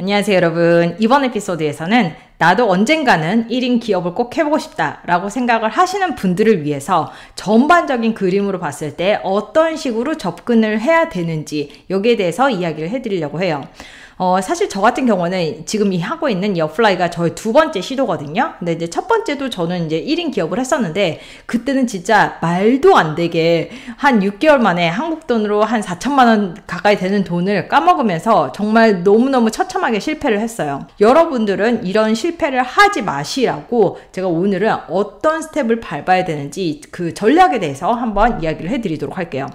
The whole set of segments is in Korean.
안녕하세요 여러분. 이번 에피소드에서는 나도 언젠가는 1인 기업을 꼭 해보고 싶다 라고 생각을 하시는 분들을 위해서 전반적인 그림으로 봤을 때 어떤 식으로 접근을 해야 되는지 여기에 대해서 이야기를 해드리려고 해요. 어, 사실 저 같은 경우는 지금 이 하고 있는 이 어플라이가 저의 두 번째 시도거든요. 근데 이제 첫 번째도 저는 이제 1인 기업을 했었는데 그때는 진짜 말도 안 되게 한 6개월 만에 한국 돈으로 한 4천만 원 가까이 되는 돈을 까먹으면서 정말 너무너무 처참하게 실패를 했어요. 여러분들은 이런 실패를 하지 마시라고 제가 오늘은 어떤 스텝을 밟아야 되는지 그 전략에 대해서 한번 이야기를 해드리도록 할게요.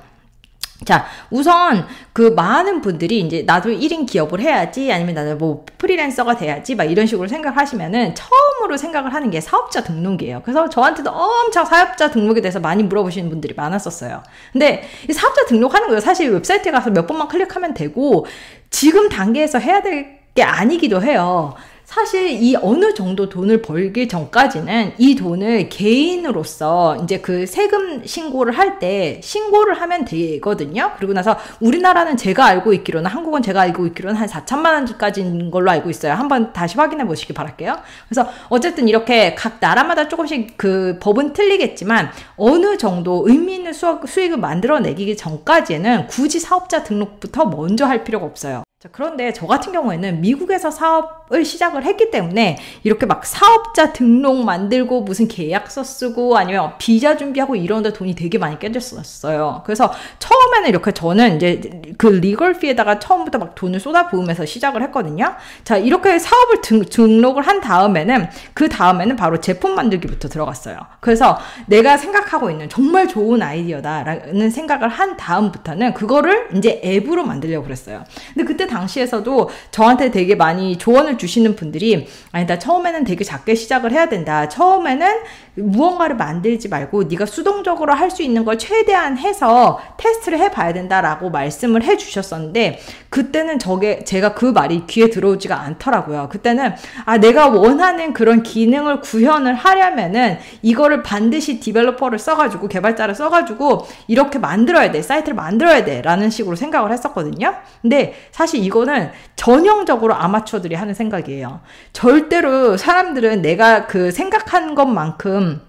자, 우선 그 많은 분들이 이제 나도 1인 기업을 해야지 아니면 나도 뭐 프리랜서가 돼야지 막 이런 식으로 생각하시면은 처음으로 생각을 하는 게 사업자 등록이에요. 그래서 저한테도 엄청 사업자 등록에 대해서 많이 물어보시는 분들이 많았었어요. 근데 이 사업자 등록하는 거요. 사실 웹사이트에 가서 몇 번만 클릭하면 되고 지금 단계에서 해야 될 게 아니기도 해요. 사실 이 어느 정도 돈을 벌기 전까지는 이 돈을 개인으로서 이제 그 세금 신고를 할 때 신고를 하면 되거든요. 그리고 나서 우리나라는 제가 알고 있기로는 한국은 제가 알고 있기로는 한 4천만 원까지인 걸로 알고 있어요. 한번 다시 확인해 보시기 바랄게요. 그래서 어쨌든 이렇게 각 나라마다 조금씩 그 법은 틀리겠지만 어느 정도 의미 있는 수익, 수익을 만들어내기 전까지는 굳이 사업자 등록부터 먼저 할 필요가 없어요. 자, 그런데 저 같은 경우에는 미국에서 사업을 시작을 했기 때문에 이렇게 막 사업자 등록 만들고 무슨 계약서 쓰고 아니면 비자 준비하고 이런데 돈이 되게 많이 깨졌었어요. 그래서 처음에는 이렇게 저는 이제 그 리걸 피에다가 처음부터 막 돈을 쏟아부으면서 시작을 했거든요. 자, 이렇게 사업을 등, 등록을 한 다음에는 그 다음에는 바로 제품 만들기부터 들어갔어요. 그래서 내가 생각하고 있는 정말 좋은 아이디어다라는 생각을 한 다음부터는 그거를 이제 앱으로 만들려고 그랬어요. 근데 그때 당시에서도 저한테 되게 많이 조언을 주시는 분들이 아니다 처음에는 되게 작게 시작을 해야 된다. 처음에는 무언가를 만들지 말고 네가 수동적으로 할 수 있는 걸 최대한 해서 테스트를 해봐야 된다라고 말씀을 해 주셨었는데 그때는 저게 제가 그 말이 귀에 들어오지가 않더라고요. 그때는 아 내가 원하는 그런 기능을 구현을 하려면은 이거를 반드시 디벨로퍼를 써가지고 개발자를 써가지고 이렇게 만들어야 돼 사이트를 만들어야 돼라는 식으로 생각을 했었거든요. 근데 사실 이거는 전형적으로 아마추어들이 하는 생각이에요. 절대로 사람들은 내가 그 생각한 것만큼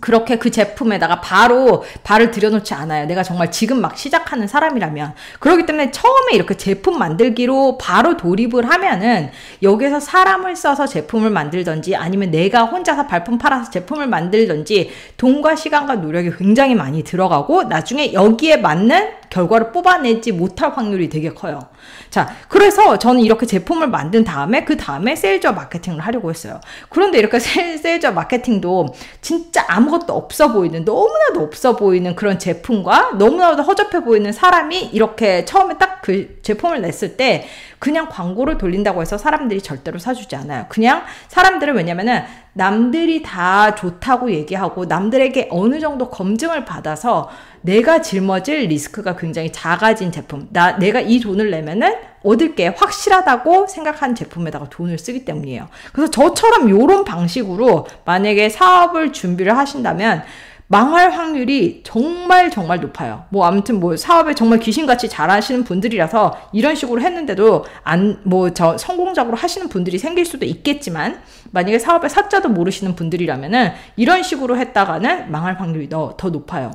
그렇게 그 제품에다가 바로 발을 들여놓지 않아요. 내가 정말 지금 막 시작하는 사람이라면. 그렇기 때문에 처음에 이렇게 제품 만들기로 바로 돌입을 하면은 여기서 사람을 써서 제품을 만들던지 아니면 내가 혼자서 발품 팔아서 제품을 만들던지 돈과 시간과 노력이 굉장히 많이 들어가고 나중에 여기에 맞는 결과를 뽑아내지 못할 확률이 되게 커요. 자, 그래서 저는 이렇게 제품을 만든 다음에 그 다음에 세일즈와 마케팅을 하려고 했어요. 그런데 이렇게 세일즈와 마케팅도 진짜 아무것도 없어 보이는 너무나도 없어 보이는 그런 제품과 너무나도 허접해 보이는 사람이 이렇게 처음에 딱 그 제품을 냈을 때 그냥 광고를 돌린다고 해서 사람들이 절대로 사주지 않아요. 그냥 사람들은 왜냐면은 남들이 다 좋다고 얘기하고 남들에게 어느 정도 검증을 받아서 내가 짊어질 리스크가 굉장히 작아진 제품. 나, 내가 이 돈을 내면 은 얻을 게 확실하다고 생각한 제품에다가 돈을 쓰기 때문이에요. 그래서 저처럼 요런 방식으로 만약에 사업을 준비를 하신다면 망할 확률이 정말 정말 높아요. 뭐 아무튼 뭐 사업에 정말 귀신같이 잘하시는 분들이라서 이런 식으로 했는데도 안 뭐 저 성공적으로 하시는 분들이 생길 수도 있겠지만 만약에 사업의 사자도 모르시는 분들이라면은 이런 식으로 했다가는 망할 확률이 더, 더 높아요.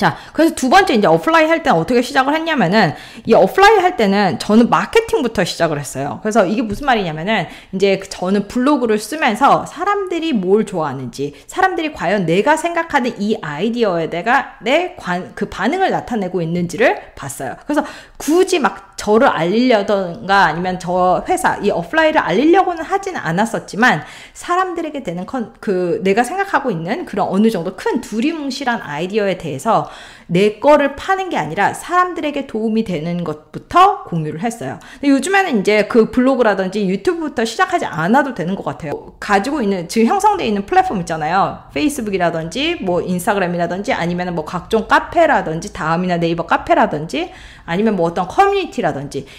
자, 그래서 두 번째 이제 오프라인 할 때는 어떻게 시작을 했냐면은 이 오프라인 할 때는 저는 마케팅부터 시작을 했어요. 그래서 이게 무슨 말이냐면은 이제 저는 블로그를 쓰면서 사람들이 뭘 좋아하는지, 사람들이 과연 내가 생각하는 이 아이디어에 내가 내 관, 그 반응을 나타내고 있는지를 봤어요. 그래서 굳이 막 저를 알리려던가 아니면 저 회사 이 오프라인을 알리려고는 하지는 않았었지만 사람들에게 되는 컨, 그 내가 생각하고 있는 그런 어느 정도 큰 두리뭉실한 아이디어에 대해서 내 거를 파는 게 아니라 사람들에게 도움이 되는 것부터 공유를 했어요. 근데 요즘에는 이제 그 블로그라든지 유튜브부터 시작하지 않아도 되는 것 같아요. 가지고 있는 지금 형성되어 있는 플랫폼 있잖아요. 페이스북이라든지 뭐 인스타그램이라든지 아니면 뭐 각종 카페라든지 다음이나 네이버 카페라든지 아니면 뭐 어떤 커뮤니티라든지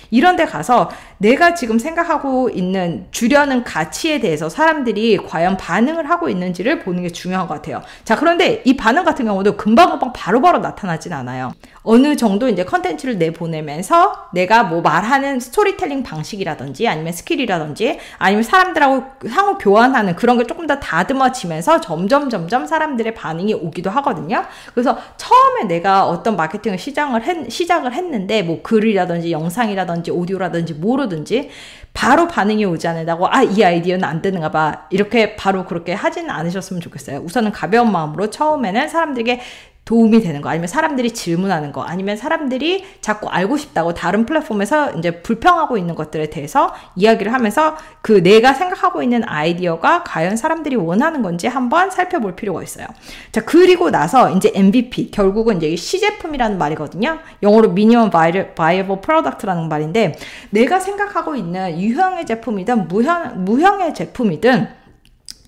이런 데 가서 내가 지금 생각하고 있는 주려는 가치에 대해서 사람들이 과연 반응을 하고 있는지를 보는 게 중요한 것 같아요. 자, 그런데 이 반응 같은 경우도 금방금방 바로바로 나타나진 않아요. 어느 정도 이제 컨텐츠를 내보내면서 내가 뭐 말하는 스토리텔링 방식이라든지 아니면 스킬이라든지 아니면 사람들하고 상호 교환하는 그런 게 조금 더 다듬어지면서 점점 점점 사람들의 반응이 오기도 하거든요. 그래서 처음에 내가 어떤 마케팅을 시작을 했, 시작을 했는데 뭐 글이라든지 영상이라든지 오디오라든지 뭐로든지 바로 반응이 오지 않는다고 아 이 아이디어는 안 되는가 봐 이렇게 바로 그렇게 하지는 않으셨으면 좋겠어요. 우선은 가벼운 마음으로 처음에는 사람들에게 도움이 되는 거 아니면 사람들이 질문하는 거 아니면 사람들이 자꾸 알고 싶다고 다른 플랫폼에서 이제 불평하고 있는 것들에 대해서 이야기를 하면서 그 내가 생각하고 있는 아이디어가 과연 사람들이 원하는 건지 한번 살펴볼 필요가 있어요. 자, 그리고 나서 이제 MVP 결국은 이제 시제품이라는 말이거든요. 영어로 Minimum Viable Product라는 말인데 내가 생각하고 있는 유형의 제품이든 무형 무형의 제품이든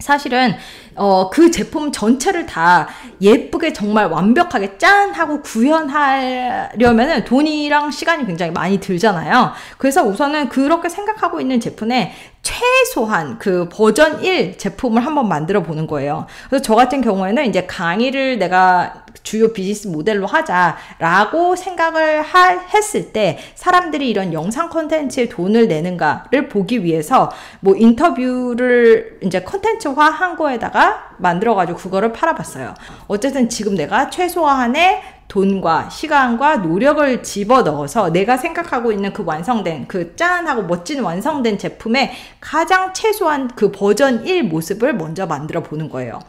사실은 어, 그 제품 전체를 다 예쁘게 정말 완벽하게 짠 하고 구현하려면은 돈이랑 시간이 굉장히 많이 들잖아요. 그래서 우선은 그렇게 생각하고 있는 제품에 최소한 그 버전 1 제품을 한번 만들어 보는 거예요. 그래서 저 같은 경우에는 이제 강의를 내가 주요 비즈니스 모델로 하자라고 생각을 하, 했을 때 사람들이 이런 영상 콘텐츠에 돈을 내는가를 보기 위해서 뭐 인터뷰를 이제 콘텐츠화 한 거에다가 만들어가지고 그거를 팔아봤어요. 어쨌든 지금 내가 최소한의 돈과 시간과 노력을 집어 넣어서 내가 생각하고 있는 그 완성된 그 짠하고 멋진 완성된 제품의 가장 최소한 그 버전 1 모습을 먼저 만들어 보는 거예요.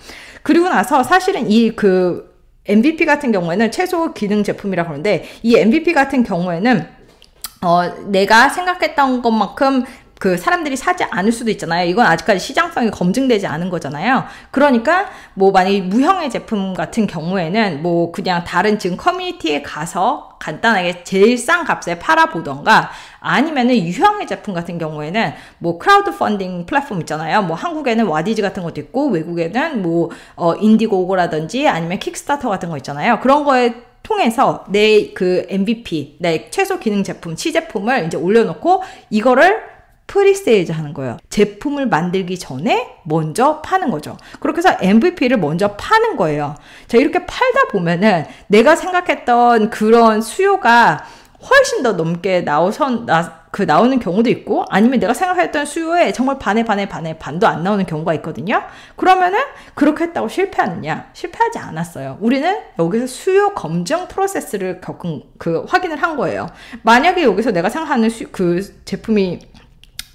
그리고 나서 사실은 이그 MVP 같은 경우에는 최소 기능 제품이라 그러는데 이 MVP 같은 경우에는 어, 내가 생각했던 것만큼 그 사람들이 사지 않을 수도 있잖아요. 이건 아직까지 시장성이 검증되지 않은 거잖아요. 그러니까 뭐 만약에 무형의 제품 같은 경우에는 뭐 그냥 다른 지금 커뮤니티에 가서 간단하게 제일 싼 값에 팔아보던가 아니면은 유형의 제품 같은 경우에는 뭐 크라우드 펀딩 플랫폼 있잖아요. 뭐 한국에는 와디즈 같은 것도 있고 외국에는 뭐 어, Indiegogo라든지 아니면 Kickstarter 같은 거 있잖아요. 그런 거에 통해서 내 그 MVP, 내 최소 기능 제품, 시제품을 이제 올려놓고 이거를 pre-sales 하는 거예요. 제품을 만들기 전에 먼저 파는 거죠. 그렇게 해서 MVP를 먼저 파는 거예요. 자, 이렇게 팔다 보면은 내가 생각했던 그런 수요가 훨씬 더 넘게 나오선, 나, 그 나오는 경우도 있고 아니면 내가 생각했던 수요에 정말 반에 반에 반에 반도 안 나오는 경우가 있거든요. 그러면은 그렇게 했다고 실패하느냐? 실패하지 않았어요. 우리는 여기서 수요 검증 프로세스를 겪은 그 확인을 한 거예요. 만약에 여기서 내가 생각하는 수, 그 제품이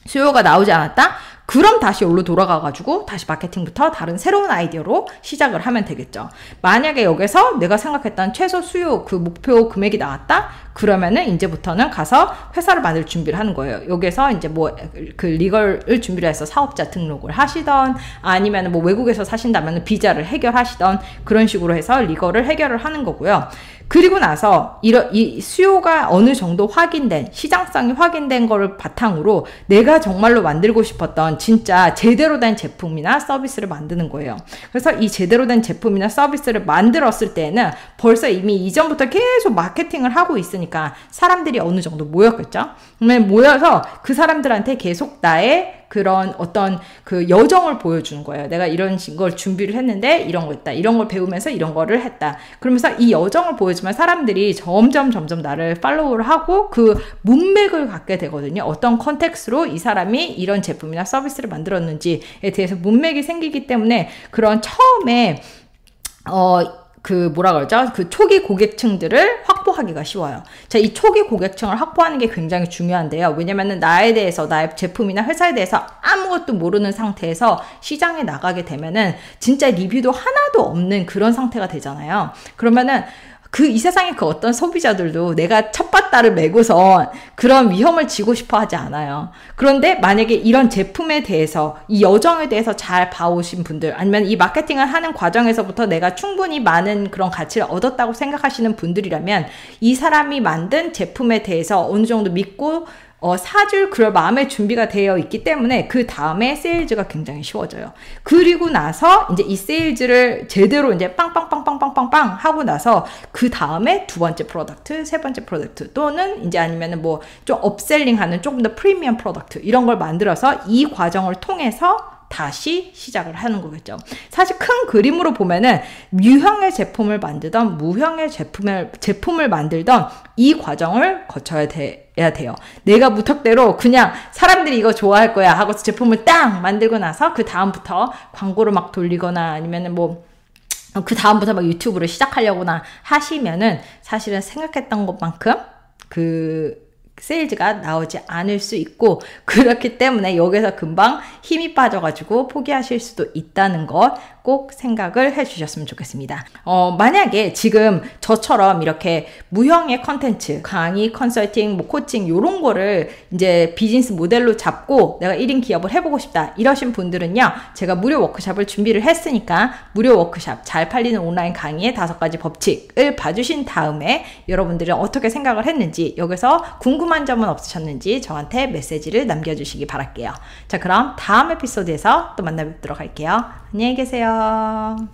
수요가 나오지 않았다? 그럼 다시 여기로 돌아가가지고 다시 마케팅부터 다른 새로운 아이디어로 시작을 하면 되겠죠. 만약에 여기서 내가 생각했던 최소 수요 그 목표 금액이 나왔다? 그러면은 이제부터는 가서 회사를 만들 준비를 하는 거예요. 여기서 이제 뭐 그 리걸을 준비를 해서 사업자 등록을 하시던 아니면 뭐 외국에서 사신다면 비자를 해결하시던 그런 식으로 해서 리걸을 해결을 하는 거고요. 그리고 나서 이런 이 수요가 어느 정도 확인된 시장성이 확인된 거를 바탕으로 내가 정말로 만들고 싶었던 진짜 제대로 된 제품이나 서비스를 만드는 거예요. 그래서 이 제대로 된 제품이나 서비스를 만들었을 때는 벌써 이미 이전부터 계속 마케팅을 하고 있으니까 사람들이 어느 정도 모였겠죠. 모여서 그 사람들한테 계속 나의 그런 어떤 그 여정을 보여주는 거예요. 내가 이런 걸 준비를 했는데 이런 거 있다. 이런 걸 배우면서 이런 거를 했다. 그러면서 이 여정을 보여주면 사람들이 점점 점점 나를 팔로우를 하고 그 문맥을 갖게 되거든요. 어떤 컨텍스로 이 사람이 이런 제품이나 서비스를 만들었는지에 대해서 문맥이 생기기 때문에 그런 처음에 어, 그 뭐라 그러죠? 그 초기 고객층들을 확보하기가 쉬워요. 자, 이 초기 고객층을 확보하는 게 굉장히 중요한데요. 왜냐면은 나에 대해서 나의 제품이나 회사에 대해서 아무것도 모르는 상태에서 시장에 나가게 되면은 진짜 리뷰도 하나도 없는 그런 상태가 되잖아요. 그러면은 그 이 세상의 그 어떤 소비자들도 내가 첫바다를 메고서 그런 위험을 지고 싶어 하지 않아요. 그런데 만약에 이런 제품에 대해서 이 여정에 대해서 잘 봐오신 분들 아니면 이 마케팅을 하는 과정에서부터 내가 충분히 많은 그런 가치를 얻었다고 생각하시는 분들이라면 이 사람이 만든 제품에 대해서 어느 정도 믿고 어, 사줄 그럴 마음의 준비가 되어 있기 때문에 그 다음에 세일즈가 굉장히 쉬워져요. 그리고 나서 이제 이 세일즈를 제대로 이제 빵빵빵빵빵빵빵 하고 나서 그 다음에 두 번째 product, 세 번째 product 또는 이제 아니면은 뭐 좀 upselling하는 조금 더 프리미엄 product 이런 걸 만들어서 이 과정을 통해서 다시 시작을 하는 거겠죠. 사실 큰 그림으로 보면은 유형의 제품을 만들던 무형의 제품을 제품을 만들던 이 과정을 거쳐야 돼. 야 돼요. 내가 무턱대로 그냥 사람들이 이거 좋아할 거야 하고 제품을 딱 만들고 나서 그 다음부터 광고를 막 돌리거나 아니면은 뭐 그 다음부터 막 유튜브를 시작하려거나 하시면은 사실은 생각했던 것만큼 그 세일즈가 나오지 않을 수 있고 그렇기 때문에 여기서 금방 힘이 빠져가지고 포기하실 수도 있다는 것꼭 생각을 해주셨으면 좋겠습니다. 어, 만약에 지금 저처럼 이렇게 무형의 컨텐츠, 강의, 컨설팅, 뭐 코칭 이런 거를 이제 비즈니스 모델로 잡고 내가 1인 기업을 해보고 싶다 이러신 분들은요 제가 무료 워크샵을 준비를 했으니까 무료 워크샵 잘 팔리는 온라인 강의의 다섯 가지 법칙을 봐주신 다음에 여러분들은 어떻게 생각을 했는지 여기서 궁금한 점은 없으셨는지 저한테 메시지를 남겨주시기 바랄게요. 자 그럼 다음 에피소드에서 또 만나 뵙도록 할게요. 안녕히 계세요.